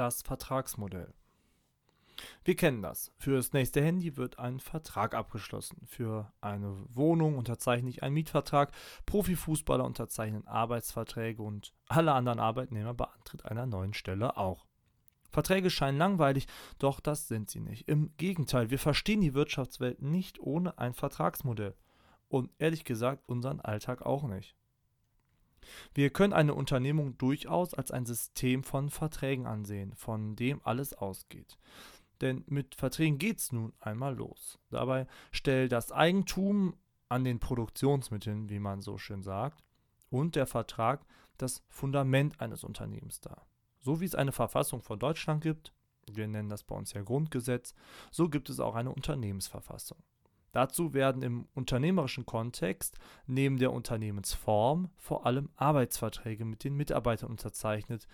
Das Vertragsmodell. Wir kennen das. Für das nächste Handy wird ein Vertrag abgeschlossen. Für eine Wohnung unterzeichne ich einen Mietvertrag. Profifußballer unterzeichnen Arbeitsverträge und alle anderen Arbeitnehmer bei Antritt einer neuen Stelle auch. Verträge scheinen langweilig, doch das sind sie nicht. Im Gegenteil, wir verstehen die Wirtschaftswelt nicht ohne ein Vertragsmodell. Und ehrlich gesagt unseren Alltag auch nicht. Wir können eine Unternehmung durchaus als ein System von Verträgen ansehen, von dem alles ausgeht. Denn mit Verträgen geht's nun einmal los. Dabei stellt das Eigentum an den Produktionsmitteln, wie man so schön sagt, und der Vertrag das Fundament eines Unternehmens dar. So wie es eine Verfassung von Deutschland gibt, wir nennen das bei uns ja Grundgesetz, so gibt es auch eine Unternehmensverfassung. Dazu werden im unternehmerischen Kontext neben der Unternehmensform vor allem Arbeitsverträge mit den Mitarbeitern unterzeichnet,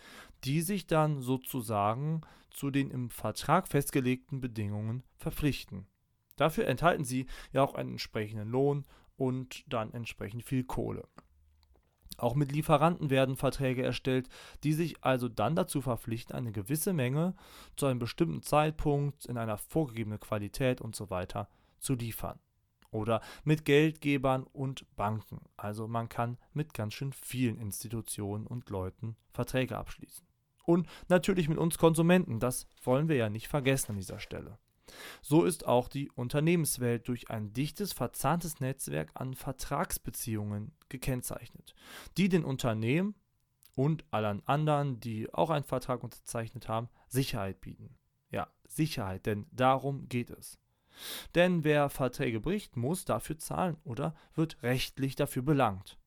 die sich dann sozusagen zu den im Vertrag festgelegten Bedingungen verpflichten. Dafür enthalten sie ja auch einen entsprechenden Lohn und dann entsprechend viel Kohle. Auch mit Lieferanten werden Verträge erstellt, die sich also dann dazu verpflichten, eine gewisse Menge zu einem bestimmten Zeitpunkt in einer vorgegebenen Qualität und so zu liefern. Oder mit Geldgebern und Banken. Also man kann mit ganz schön vielen Institutionen und Leuten Verträge abschließen. Und natürlich mit uns Konsumenten, das wollen wir ja nicht vergessen an dieser Stelle. So ist auch die Unternehmenswelt durch ein dichtes, verzahntes Netzwerk an Vertragsbeziehungen gekennzeichnet, die den Unternehmen und allen anderen, die auch einen Vertrag unterzeichnet haben, Sicherheit bieten. Ja, Sicherheit, denn darum geht es. Denn wer Verträge bricht, muss dafür zahlen oder wird rechtlich dafür belangt.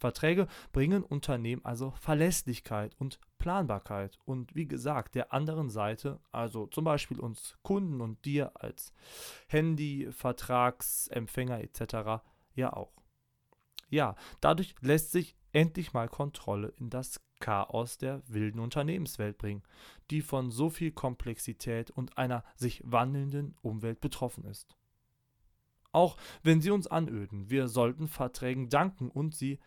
Verträge bringen Unternehmen also Verlässlichkeit und Planbarkeit und wie gesagt der anderen Seite, also zum Beispiel uns Kunden und dir als Handy, Vertragsempfänger etc. ja auch. Ja, dadurch lässt sich endlich mal Kontrolle in das Chaos der wilden Unternehmenswelt bringen, die von so viel Komplexität und einer sich wandelnden Umwelt betroffen ist. Auch wenn sie uns anöden, wir sollten Verträgen danken und sie,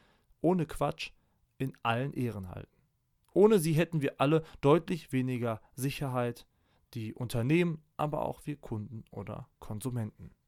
ohne Quatsch, in allen Ehren halten. Ohne sie hätten wir alle deutlich weniger Sicherheit, die Unternehmen, aber auch wir Kunden oder Konsumenten.